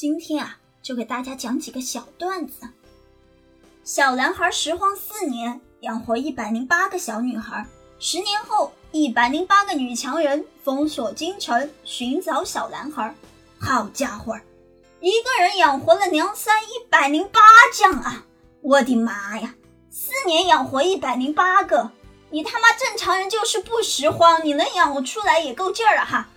今天啊，就给大家讲几个小段子。小男孩拾荒四年，养活一百零八个小女孩。十年后，一百零八个女强人封锁京城，寻找小男孩。好家伙，一个人养活了梁山一百零八将啊！我的妈呀，四年养活一百零八个，你他妈正常人就是不拾荒，你能养活出来也够劲儿了哈！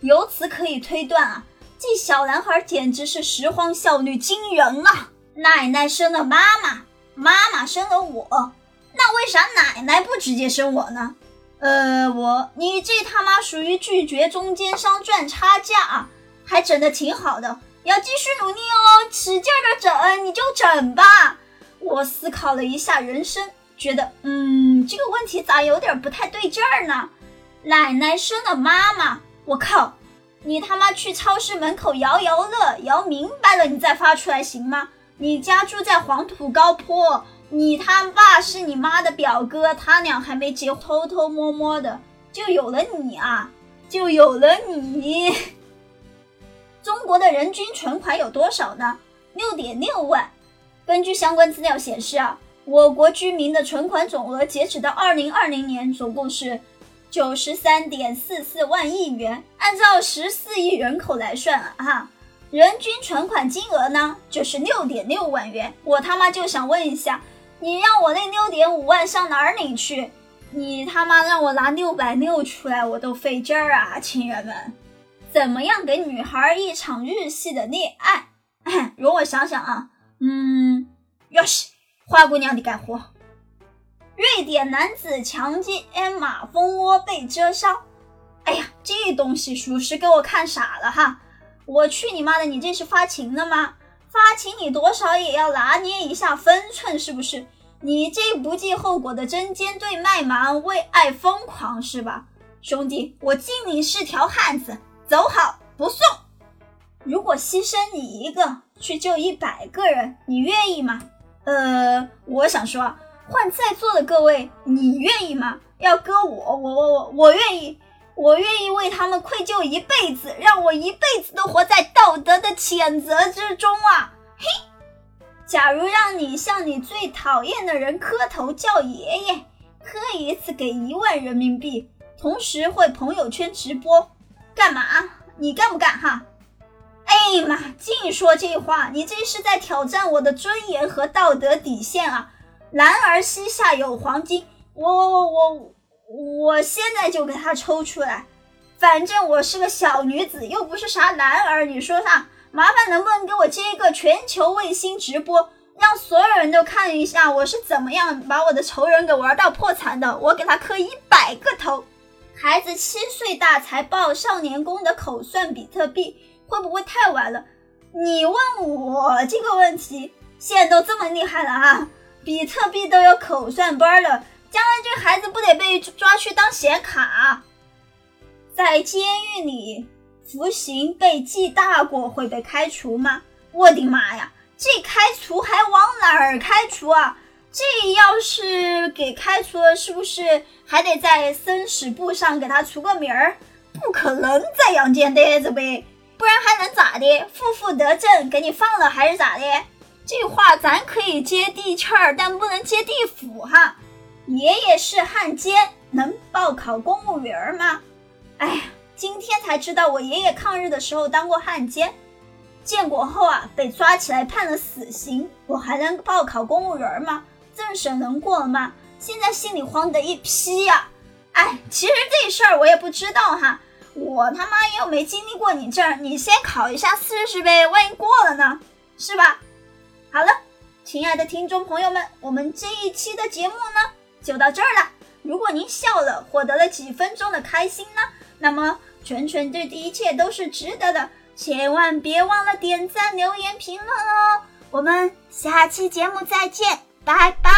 由此可以推断啊，这小男孩简直是拾荒效率惊人啊！奶奶生了妈妈，妈妈生了我，那为啥奶奶不直接生我呢？呃，我你这他妈属于拒绝中间商赚差价！还整的挺好的，要继续努力哦，使劲的整，你就整吧。我思考了一下人生，觉得，嗯，这个问题咋有点不太对劲儿呢？奶奶生了妈妈，我靠，你他妈去超市门口摇摇乐，摇明白了你再发出来行吗？你家住在黄土高坡，你他爸是你妈的表哥，他俩还没结，偷偷摸摸的就有了你啊，就有了你。中国的人均存款有多少呢？六点六万。根据相关资料显示啊，我国居民的存款总额截止到二零二零年总共是九十三点四四万亿元。按照十四亿人口来算啊，哈，人均存款金额呢就是六点六万元。我他妈就想问一下，你让我那六点五万上哪儿领去？你他妈让我拿六百六出来，我都费劲儿啊，亲人们。怎么样给女孩一场日系的恋爱？容我想想啊，嗯，哟西，花姑娘的干活。瑞典男子强奸马蜂窝被蛰伤。哎呀，这东西属实给我看傻了哈！我去你妈的，你这是发情了吗？发情你多少也要拿捏一下分寸是不是？你这不计后果的针尖对麦芒，为爱疯狂是吧？兄弟，我敬你是条汉子。走好不送。如果牺牲你一个去救一百个人，你愿意吗？呃，我想说，换在座的各位，你愿意吗？要搁我，我我我我愿意，我愿意为他们愧疚一辈子，让我一辈子都活在道德的谴责之中啊！嘿，假如让你向你最讨厌的人磕头叫爷爷，磕一次给一万人民币，同时会朋友圈直播。干嘛？你干不干哈？哎呀妈！净说这话，你这是在挑战我的尊严和道德底线啊！男儿膝下有黄金，我我我我我现在就给他抽出来。反正我是个小女子，又不是啥男儿。你说啥？麻烦能不能给我接一个全球卫星直播，让所有人都看一下我是怎么样把我的仇人给玩到破产的？我给他磕一百个头。孩子七岁大才报少年宫的口算比特币，会不会太晚了？你问我这个问题，现在都这么厉害了啊！比特币都有口算班了，将来这孩子不得被抓去当显卡？在监狱里服刑被记大过会被开除吗？我的妈呀，这开除还往哪儿开除啊？这要是给开除了，是不是还得在生死簿上给他除个名儿？不可能在阳间待着呗，不然还能咋的？负负得正，给你放了还是咋的？这话咱可以接地气儿，但不能接地府哈。爷爷是汉奸，能报考公务员吗？哎呀，今天才知道我爷爷抗日的时候当过汉奸，建国后啊被抓起来判了死刑，我还能报考公务员吗？政审能过了吗？现在心里慌的一批呀！哎，其实这事儿我也不知道哈，我他妈又没经历过你这儿，你先考一下试试呗，万一过了呢，是吧？好了，亲爱的听众朋友们，我们这一期的节目呢就到这儿了。如果您笑了，获得了几分钟的开心呢，那么纯纯对的一切都是值得的，千万别忘了点赞、留言、评论哦。我们下期节目再见。拜拜。